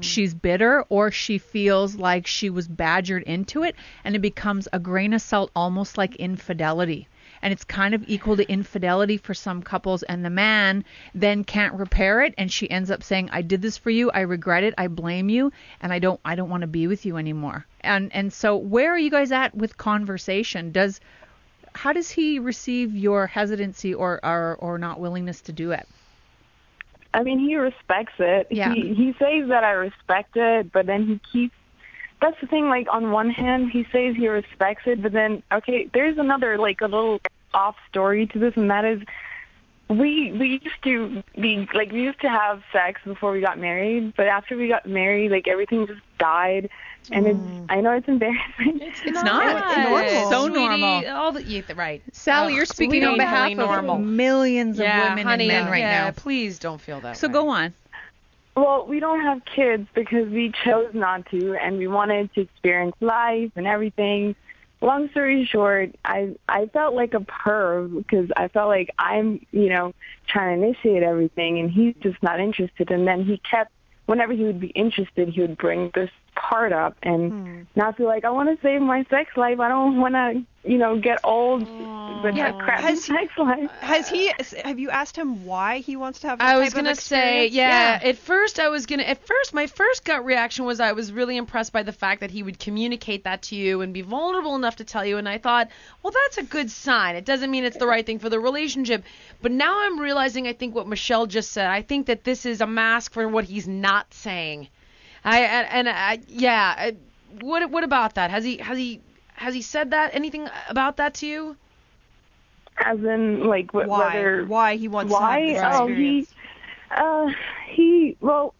she's bitter or she feels like she was badgered into it and it becomes a grain of salt almost like infidelity. And it's kind of equal to infidelity for some couples and the man then can't repair it and she ends up saying I did this for you I regret it I blame you and I don't I don't want to be with you anymore. And and so where are you guys at with conversation? Does how does he receive your hesitancy or or, or not willingness to do it I mean, he respects it. Yeah. He he says that I respect it, but then he keeps. That's the thing. Like on one hand, he says he respects it, but then okay, there's another like a little off story to this, and that is, we we used to be like we used to have sex before we got married, but after we got married, like everything just died, and it's. Mm. I know it's embarrassing. It's, not. It's so normal. All the, yeah, right. Sally Oh, you're speaking on behalf really normal. of millions of yeah, women honey, and men right yeah, now Please don't feel that so way. go on Well, we don't have kids because we chose not to, and we wanted to experience life and everything. Long story short, I I felt like a perv because I felt like I'm, you know, trying to initiate everything, and he's just not interested. And then he kept, whenever he would be interested, he would bring this part up, and hmm. now I feel like I want to save my sex life. I don't want to, you know, get old with Yeah, a crappy has sex life. Has he? Have you asked him why he wants to have? That I was gonna say, experience? yeah, At first, I was gonna. At first, my first gut reaction was I was really impressed by the fact that he would communicate that to you and be vulnerable enough to tell you. And I thought, well, that's a good sign. It doesn't mean it's the right thing for the relationship. But now I'm realizing, I think what Michelle just said. I think that this is a mask for what he's not saying. I and, and I, yeah. I, what what about that? Has he has he has he said that anything about that to you? As in, like, wh- Why? whether Why he wants why? to have this oh, he, uh, he, well,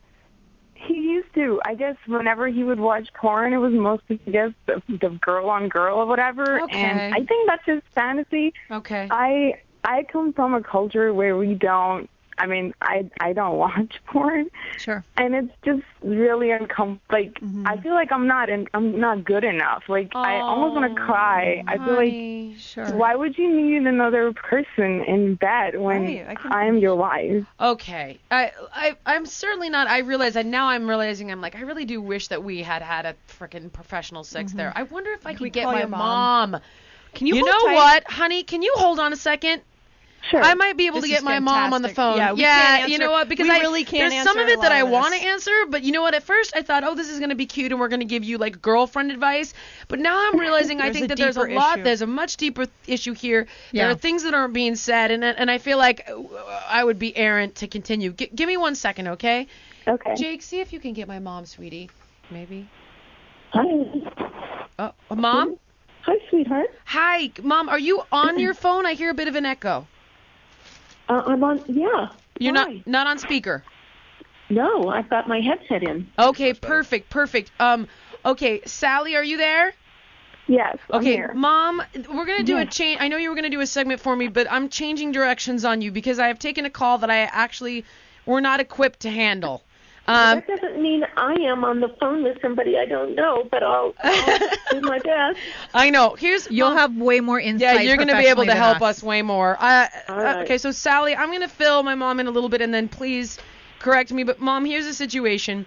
he used to. I guess whenever he would watch porn, it was mostly, I guess, the, the girl on girl or whatever. Okay. And I think that's his fantasy. Okay. I, I come from a culture where we don't. I mean, I, I don't watch porn, sure and it's just really uncomfortable. Like, Mm-hmm. I feel like I'm not, in, I'm not good enough. Like, I almost want to cry. I feel like sure why would you need another person in bed when Right, I can- I'm your wife? Okay. I, I I'm certainly not. I realize that now. I'm realizing. I'm like. I really do wish that we had had a freaking professional sex there. I wonder if I could get my mom? mom. Can you? You hold know tight? what, honey? Can you hold on a second? Sure. I might be able This to get my mom on the phone. Yeah, we can't you know what? Because we I really can't there's some of it that I want to answer, but you know what? At first I thought, oh, this is going to be cute, and we're going to give you like girlfriend advice. But now I'm realizing I think that there's a lot. issue. There's a much deeper issue here. Yeah. There are things that aren't being said, and and I feel like I would be errant to continue. G- give me one second, okay? Okay. Jake, see if you can get my mom, sweetie. Maybe. Hi. Uh, mom. Hi, sweetheart. Hi, mom. Are you on your phone? I hear a bit of an echo. Uh, I'm on. Yeah. You're Why? not not on speaker. No, I've got my headset in. Okay, perfect, perfect. Um, okay, Sally, are you there? Yes. I'm Okay, here. Mom, we're gonna do a change. I know you were gonna do a segment for me, but I'm changing directions on you because I have taken a call that I actually were not equipped to handle. Um, that doesn't mean I am on the phone with somebody I don't know, but I'll, I'll do my best. I know. Here's You'll Mom, have way more insight. Yeah, you're gonna be able to help us way more. Uh, All uh, right. okay, so Sally, I'm gonna fill my mom in a little bit, and then please correct me. But mom, here's the situation.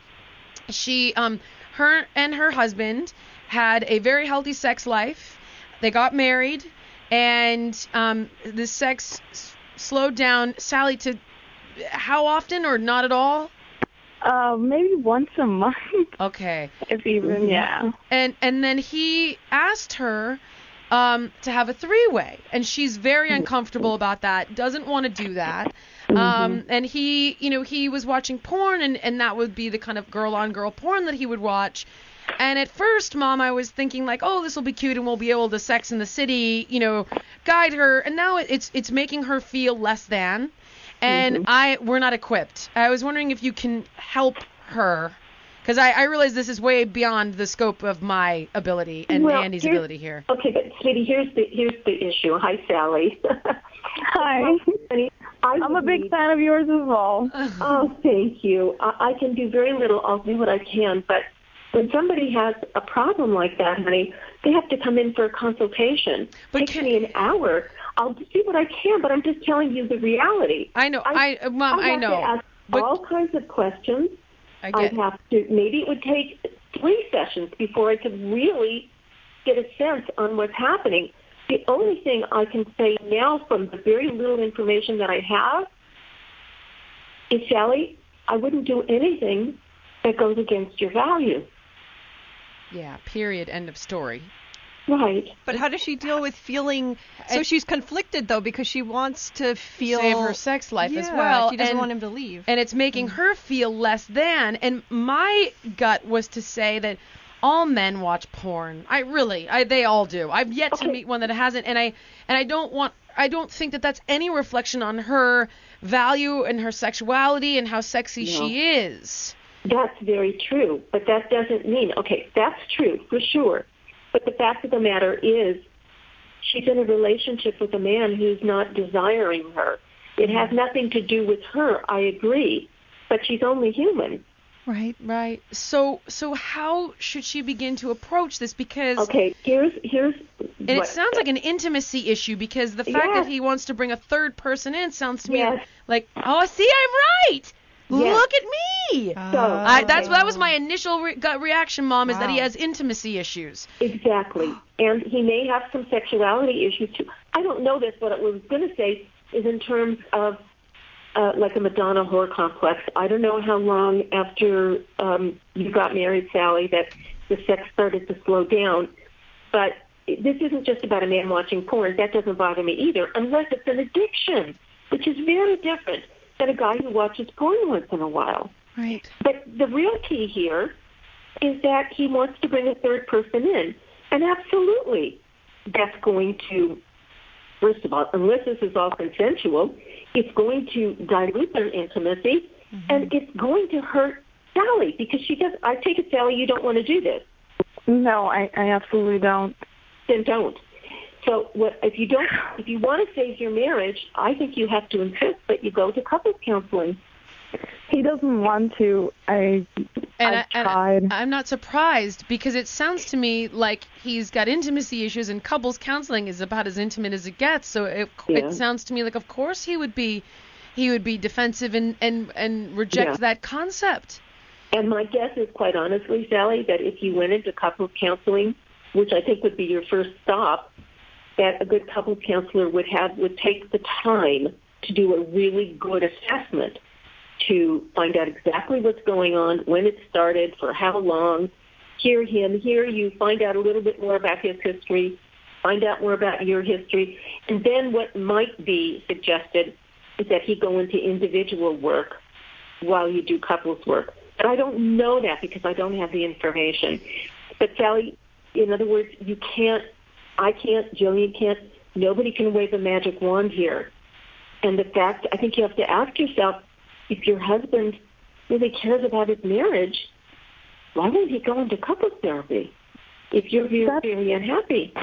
She, um, her and her husband had a very healthy sex life. They got married, and um, the sex s- slowed down. Sally, to how often or not at all? Uh, maybe once a month, Okay. if even. Yeah. and and then he asked her um, to have a three-way, and she's very uncomfortable about that. Doesn't want to do that. Um, and he, you know, he was watching porn, and and that would be the kind of girl-on-girl porn that he would watch. And at first, mom, I was thinking like, oh, this will be cute, and we'll be able to Sex in the City, you know, guide her. And now it- it's it's making her feel less than. And mm-hmm. I we're not equipped. I was wondering if you can help her because I, I realize this is way beyond the scope of my ability and Well, Andy's ability here. Okay, but sweetie, here's the here's the issue. Hi, Sally. Hi. I I'm a would big fan of yours as well. Oh, thank you. I, I can do very little. I'll do what I can. But when somebody has a problem like that, honey, they have to come in for a consultation. But Takes can- me an hour. I'll do what I can, but I'm just telling you the reality. I know. I, uh, Mom, I have know. To ask But- all kinds of questions. I I'd have to. Maybe it would take three sessions before I could really get a sense on what's happening. The only thing I can say now, from the very little information that I have, is Sally, I wouldn't do anything that goes against your value. Yeah. Period. End of story. Right. But how does she deal with feeling? So And- she's conflicted though because she wants to feel Save her sex life as Yeah, well. She doesn't and- want him to leave. and it's making Mm. her feel less than. And my gut was to say that all men watch porn. I really, I they all do. I've yet to meet one that hasn't, and I and I don't want. I don't think that that's any reflection on her value and her sexuality and how sexy No. she is. That's very true, but that doesn't mean, okay, that's true for sure. But the fact of the matter is, she's in a relationship with a man who's not desiring her. It has mm-hmm. nothing to do with her, I agree, but she's only human. Right, right. So, so how should she begin to approach this? Because Okay, here's here's and it sounds like an intimacy issue because the fact Yes. that he wants to bring a third person in sounds to me Yes. like, oh, see, I'm right. Yes. Look at me. So I, that's that was my initial re- gut reaction, Mom, is that he has intimacy issues. Exactly. And he may have some sexuality issues too. I don't know this. What I was going to say is in terms of uh, like a Madonna whore complex. I don't know how long after um, you got married, Sally, that the sex started to slow down. But this isn't just about a man watching porn. That doesn't bother me either, unless it's an addiction, which is very different than a guy who watches porn once in a while. Right. But the real key here is that he wants to bring a third person in. And absolutely, that's going to, first of all, unless this is all consensual, it's going to dilute their intimacy mm-hmm. and it's going to hurt Sally because she does. I take it, Sally, you don't want to do this. No, I, I absolutely don't. Then don't. So what if you don't? If you want to save your marriage, I think you have to insist that you go to couples counseling. He doesn't want to. I And, I've I, and tried. I'm not surprised because it sounds to me like he's got intimacy issues and couples counseling is about as intimate as it gets. So it, Yeah. it sounds to me like, of course, he would be he would be defensive and and and reject Yeah. that concept. And my guess is, quite honestly, Sally, that if you went into couples counseling, which I think would be your first stop, that a good couple counselor would have would take the time to do a really good assessment to find out exactly what's going on, when it started, for how long, hear him, hear you, find out a little bit more about his history, find out more about your history, and then what might be suggested is that he go into individual work while you do couples work. But I don't know that because I don't have the information. But Sally, in other words, you can't, I can't, Jillian can't, nobody can wave a magic wand here. And the fact, I think you have to ask yourself, if your husband really cares about his marriage, why won't he go into couples therapy? If you're very, That's- very unhappy.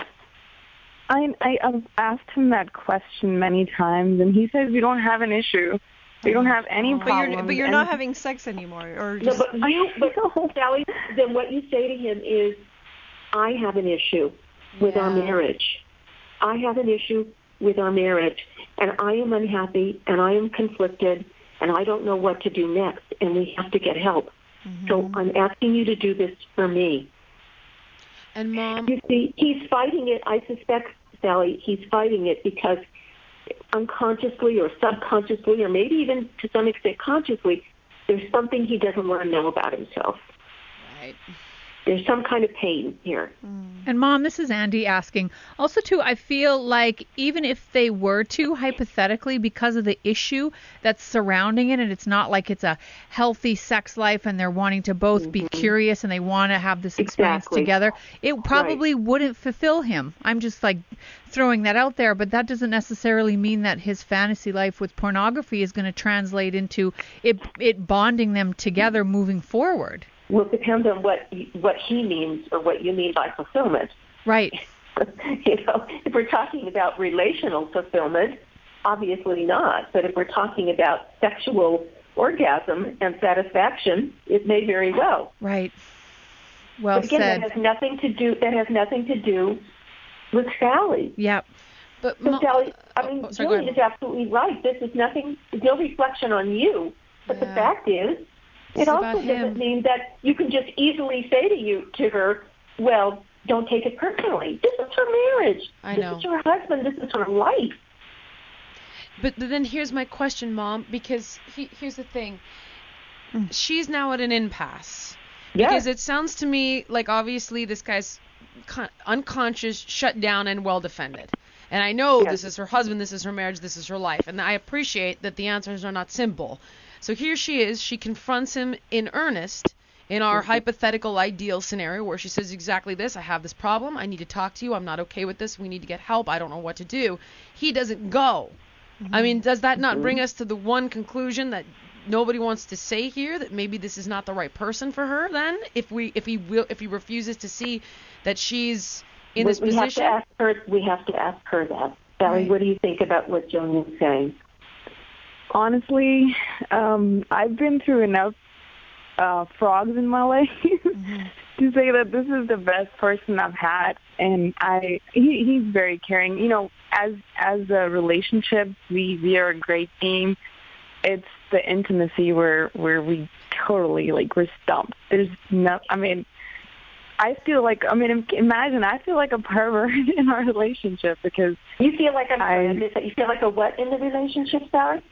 I I have asked him that question many times, and he says you don't have an issue. You don't have any But problems. you're but you're not having sex anymore, or No, but you, but know. Sally, then what you say to him is, I have an issue with our marriage. I have an issue with our marriage, and I am unhappy, and I am conflicted, and I don't know what to do next, and we have to get help. Mm-hmm. So I'm asking you to do this for me. And mom, You see, he's fighting it. I suspect, Sally, he's fighting it because unconsciously or subconsciously, or maybe even to some extent consciously, there's something he doesn't want to know about himself. right. There's some kind of pain here. And mom, this is Andy asking. Also, too, I feel like even if they were to hypothetically, because of the issue that's surrounding it, and it's not like it's a healthy sex life, and they're wanting to both be mm-hmm. curious and they want to have this experience Exactly. together, it probably wouldn't fulfill him. I'm just like throwing that out there, but that doesn't necessarily mean that his fantasy life with pornography is going to translate into it it bonding them together moving forward. Well, depend on what what he means or what you mean by fulfillment. Right. you know, if we're talking about relational fulfillment, obviously not. But if we're talking about sexual orgasm and satisfaction, it may very well. Right. Well but again, said. that has nothing to do. That has nothing to do with Sally. Yep. But So Mo- Sally, I oh, mean, oh, sorry, go Jillian ahead. is absolutely right. This is nothing, no reflection on you. But the fact is, It's it also doesn't mean that you can just easily say to you to her, "Well, don't take it personally. This is her marriage. I know. this is her husband. This is her life." But, then here's my question, Mom, because he, here's the thing. Hmm. She's now at an impasse. Yes. Because it sounds to me like obviously this guy's con- unconscious, shut down, and well defended. And I know Yes. this is her husband, this is her marriage, this is her life. And I appreciate that the answers are not simple. So here she is. She confronts him in earnest in our hypothetical ideal scenario where she says exactly this I have this problem. I need to talk to you. I'm not okay with this. We need to get help. I don't know what to do. He doesn't go. Mm-hmm. I mean, does that not mm-hmm. bring us to the one conclusion that nobody wants to say here that maybe this is not the right person for her then if we if he will if he refuses to see that she's in we, this we have to position ask her. We have to ask her that. Sally, Right. what do you think about what Joan is saying? Honestly, um, I've been through enough uh, frogs in my life to say that this is the best person I've had, and I he, he's very caring. You know, as as a relationship, we we are a great team. It's the intimacy where where we totally like we're stumped. There's no, I mean. I feel like I mean imagine I feel like a pervert in our relationship because You feel like I'm I- sorry, I missed that. You feel like a what in the relationship, Sally?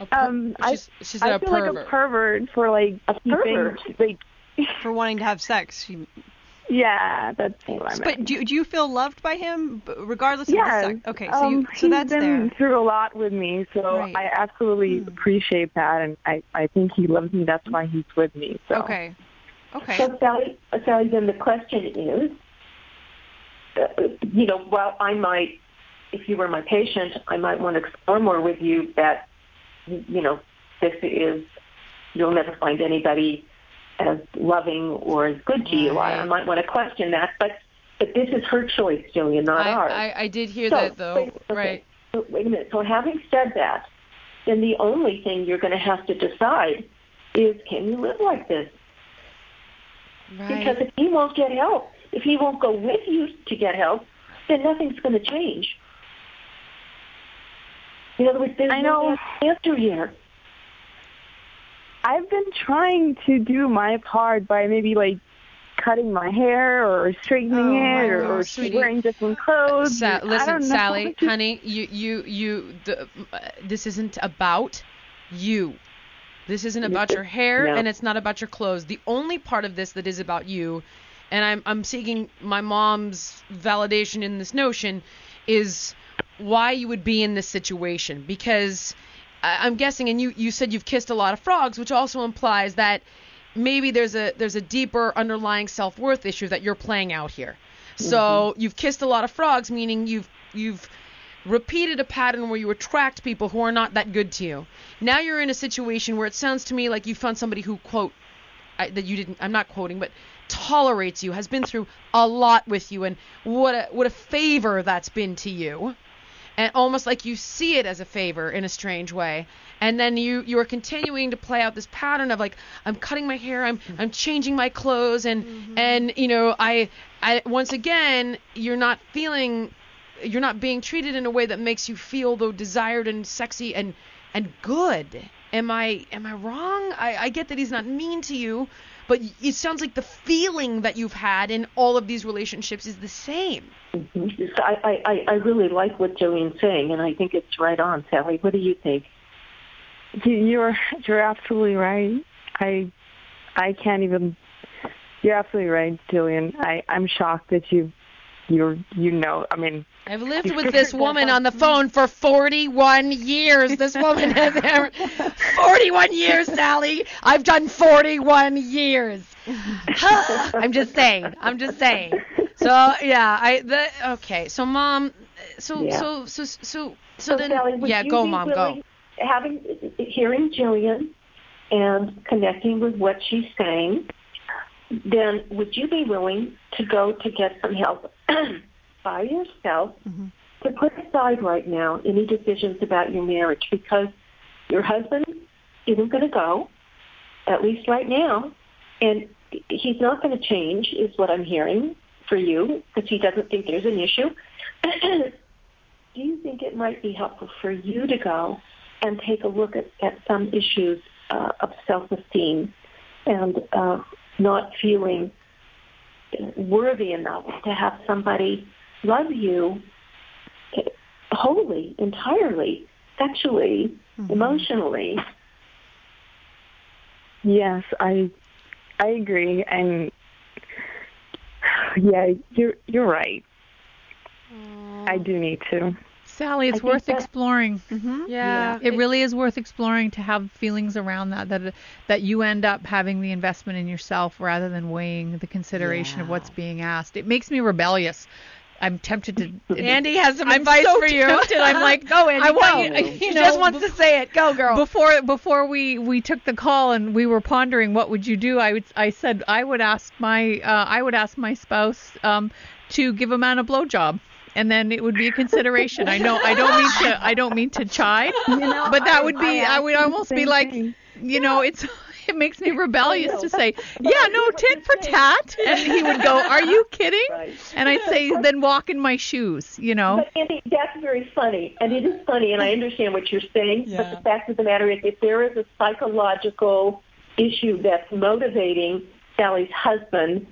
A per- um I she's, she said I a feel pervert. like a pervert for like A keeping pervert? like for wanting to have sex. You- yeah that's what I meant. But do, do you feel loved by him, regardless of yeah, the sex? Okay, so you, um, so he's that's been through a lot with me, so Right. I absolutely appreciate that, and I I think he loves me. That's why he's with me. So Okay. Okay. So, Sally, uh, Sally, then the question is, uh, you know, while I might, if you were my patient, I might want to explore more with you that, you know, this is, you'll never find anybody as loving or as good to you. I, I might want to question that, but but this is her choice, Jillian, not I, ours. I, I did hear So, that though. wait, okay. Right. So, wait a minute. So having said that, then the only thing you're going to have to decide is can you live like this? Because if he won't get help, if he won't go with you to get help, then nothing's going to change. In other words, there's I no know. answer here. I've been trying to do my part by maybe like cutting my hair or straightening Oh, it or, or wearing different clothes. Sa- listen. Sally, honey, you, you, you. The, uh, this isn't about you. This isn't about your hair, No. and it's not about your clothes. The only part of this that is about you, and I'm, I'm seeking my mom's validation in this notion, is why you would be in this situation. Because I'm guessing, and you, you said you've kissed a lot of frogs, which also implies that maybe there's a there's a deeper underlying self-worth issue that you're playing out here. So mm-hmm. you've kissed a lot of frogs, meaning you've you've repeated a pattern where you attract people who are not that good to you. Now you're in a situation where it sounds to me like you found somebody who quote I, that you didn't I'm not quoting but tolerates you, has been through a lot with you and what a what a favor that's been to you. And almost like you see it as a favor in a strange way. And then you you are continuing to play out this pattern of like I'm cutting my hair, I'm I'm changing my clothes and mm-hmm. and you know I I once again you're not feeling you're not being treated in a way that makes you feel though desired and sexy and and good. Am I am I wrong? I, I get that he's not mean to you, but it sounds like the feeling that you've had in all of these relationships is the same. Mhm. So I, I, I really like what Jillian's saying, and I think it's right on, Sally. What do you think? You- You're you're absolutely right. I I can't even. You're absolutely right, Jillian. I I'm shocked that you you're you know. I mean, I've lived with this woman on the phone for 41 years. This woman has ever 41 years, Sally. I've done 41 years. I'm just saying. I'm just saying. So yeah, I the okay. So mom, so Yeah. so so so so So, then Sally, yeah, go mom, willing, go. Having hearing Jillian and connecting with what she's saying, then would you be willing to go to get some help by yourself to put aside right now any decisions about your marriage because your husband isn't going to go, at least right now, and he's not going to change, is what I'm hearing for you, because he doesn't think there's an issue. Do you think it might be helpful for you to go and take a look at, at some issues uh, of self-esteem and uh, not feeling worthy enough to have somebody love you wholly, entirely, sexually, Mm-hmm. emotionally. Yes, I I agree, and yeah, you're you're right. I do need to. Sally, it's I think worth that- exploring. Yeah. It really is worth exploring to have feelings around that that that you end up having the investment in yourself rather than weighing the consideration of what's being asked. It makes me rebellious. I'm tempted to. Andy has some I'm advice so for you. tempted. I'm like, go, Andy, I want go. you- you she know, just wants to say it. Go, girl. Before before we we took the call and we were pondering what would you do, I would I said I would ask my uh, I would ask my spouse um, to give a man a blowjob. And then it would be a consideration. I know I don't mean to I don't mean to chide, but that would be I, would almost be like, you know, it's it makes me rebellious to say, yeah, no, tit for tat. And he would go, are you kidding? Right. And I'd say, then walk in my shoes, you know. But Andy, that's very funny, and it is funny, and I understand what you're saying. But the fact of the matter is, if there is a psychological issue that's motivating Sally's husband,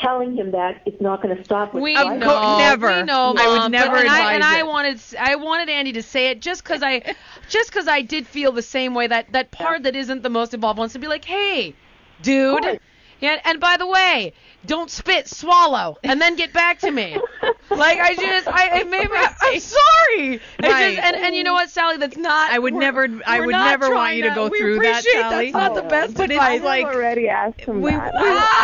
telling him that it's not going to stop. With We fighting. know, never. We know, I would never but- and I, advise and I wanted, I wanted Andy to say it just because I, just because I did feel the same way. That that part that isn't the most involved wants to be like, hey, dude. Course. Yeah, and by the way, don't spit, swallow, and then get back to me. like I just, I, it made me. I'm sorry. Right. Just, and and you know what, Sally? That's not. I would never I would never want you to go we through that, appreciate Sally. That's not the best But it's like- already asked him We, we, that.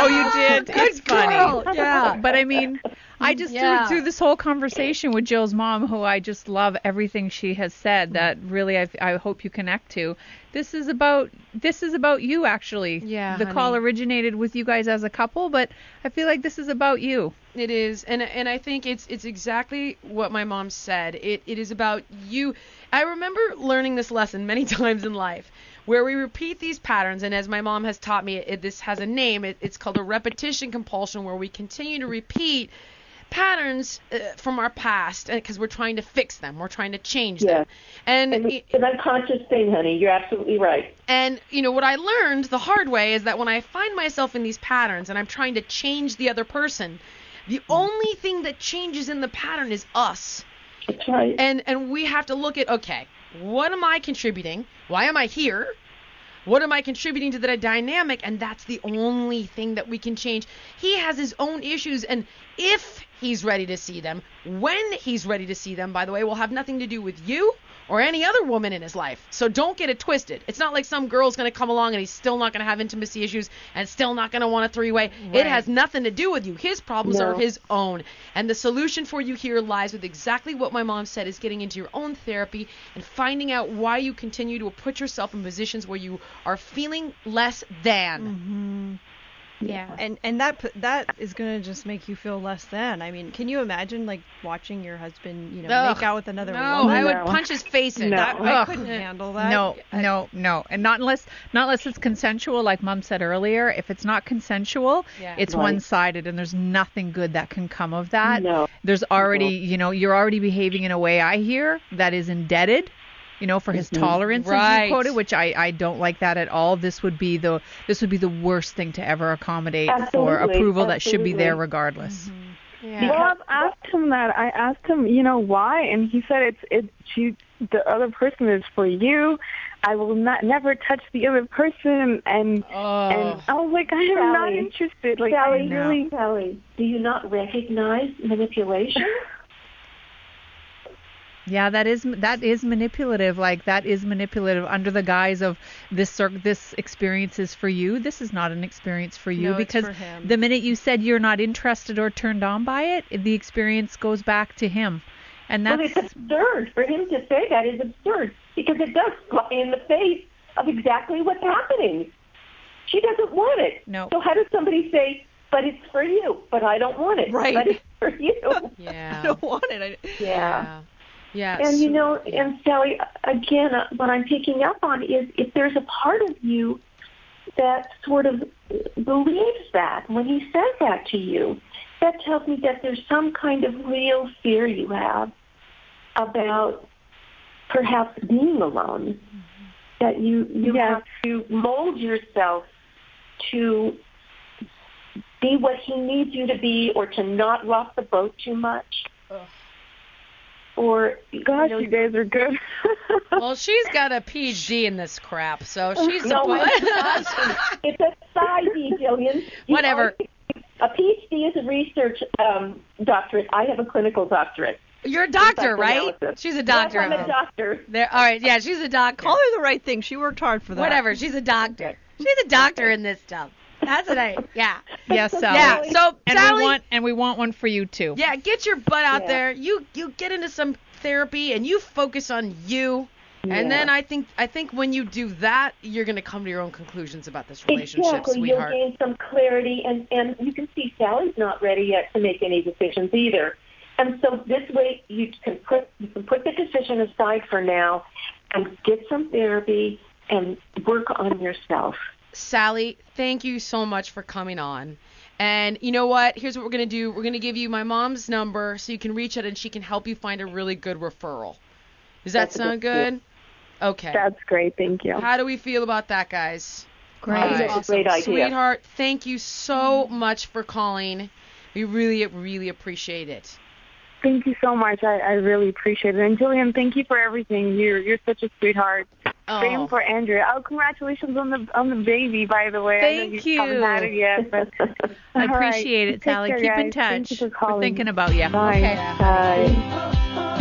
oh, you did. Good It's funny. Yeah. But I mean, I mm, just Yeah. through, through this whole conversation with Jill's mom, who I just love everything she has said. That really, I, I hope you connect to. This is about this is about you actually. Yeah, The call originated with you guys as a couple, but I feel like this is about you. It is, and and I think it's it's exactly what my mom said. It it is about you. I remember learning this lesson many times in life, where we repeat these patterns, and as my mom has taught me, it, this has a name. It, it's called a repetition compulsion, where we continue to repeat patterns uh, from our past because we're trying to fix them, we're trying to change Yeah. them, and And it's an unconscious thing, honey. You're absolutely right. and you know what I learned the hard way is that when I find myself in these patterns and I'm trying to change the other person, the only thing that changes in the pattern is us. That's right. And and we have to look at okay, what am I contributing? Why am I here? What am I contributing to the dynamic? And that's the only thing that we can change. He has his own issues, and if he's ready to see them, when he's ready to see them, by the way, will have nothing to do with you or any other woman in his life. So don't get it twisted. It's not like some girl's going to come along and he's still not going to have intimacy issues and still not going to want a three way. It has nothing to do with you. His problems No. are his own. And the solution for you here lies with exactly what my mom said is getting into your own therapy and finding out why you continue to put yourself in positions where you are feeling less than. Mm-hmm. Yeah, and and that p- that is gonna just make you feel less than. I mean, can you imagine like watching your husband, you know, Ugh. make out with another No, woman? I would No. punch his face in. No. That- I couldn't handle that. No, no, no, and not unless not unless it's consensual, like Mom said earlier. If it's not consensual, Yeah. it's Right. one-sided, and there's nothing good that can come of that. No. There's already, you know, you're already behaving in a way I hear that is indebted, you know, for his mm-hmm. tolerance, as Right. you quoted, which I I don't like that at all. This would be the this would be the worst thing to ever accommodate for Absolutely, approval that should be there absolutely. regardless. Mm-hmm. Yeah. Well, I've asked him that. I asked him, you know, why, and he said it's it's you. The other person is for you. I will not never touch the other person, and Oh. and I was like, I am not interested. Like, Sally, I really. Sally, do you not recognize manipulation? Yeah, that is that is manipulative. Like that is manipulative under the guise of this cir- this experience is for you. This is not an experience for you No, it's because for him. the minute you said you're not interested or turned on by it, the experience goes back to him. And Well, that's it's absurd for him to say that is absurd because it does fly in the face of exactly what's happening. She doesn't want it. No. So how does somebody say, but it's for you. But I don't want it. Right. But it's for you. Yeah. I don't want it. I, yeah. Yeah. And you know, and Sally, again, uh, what I'm picking up on is if there's a part of you that sort of believes that when he says that to you, that tells me that there's some kind of real fear you have about perhaps being alone. That you you Yes. have to mold yourself to be what he needs you to be, or to not rock the boat too much. Or Gosh, you know, you guys are good. Well, she's got a PhD in this crap, so she's No, supposed. it's a side D, Jillian. You Whatever. always- A PhD is a research um, doctorate. I have a clinical doctorate. You're a doctor, right? Psychoanalysis. She's a doctor. Yes, I'm a doctor. There. All right. Yeah, she's a doctor. call her the right thing. She worked hard for that. Whatever. She's a doctor. She's a doctor in this stuff. That's what I. Yeah. Yes, Sally. Yeah. So And Sally. we want and we want one for you too. yeah, get your butt out Yeah. there. You you get into some therapy and you focus on you. Yeah. And then I think I think when you do that, you're gonna come to your own conclusions about this relationship, Exactly. sweetheart. You'll gain some clarity, and and you can see Sally's not ready yet to make any decisions either. And so this way, you can put you can put the decision aside for now, and get some therapy and work on yourself. Sally, thank you so much for coming on. And you know what? Here's what we're going to do. We're going to give you my mom's number so you can reach out and she can help you find a really good referral. Does that That's sound good- good? Okay. That's great. Thank you. How do we feel about that, guys? Great. All right. That's a great idea. Sweetheart, thank you so much for calling. We really, really appreciate it. Thank you so much. I, I really appreciate it. And Jillian, thank you for everything. You're you're such a sweetheart. Oh. Same for Andrea. Oh, congratulations on the on the baby, by the way. Thank you. haven't you. had it yet, but I All right. appreciate it, Sally. care, Keep in guys. Thank touch. We're thinking about you. Bye. Okay. Bye.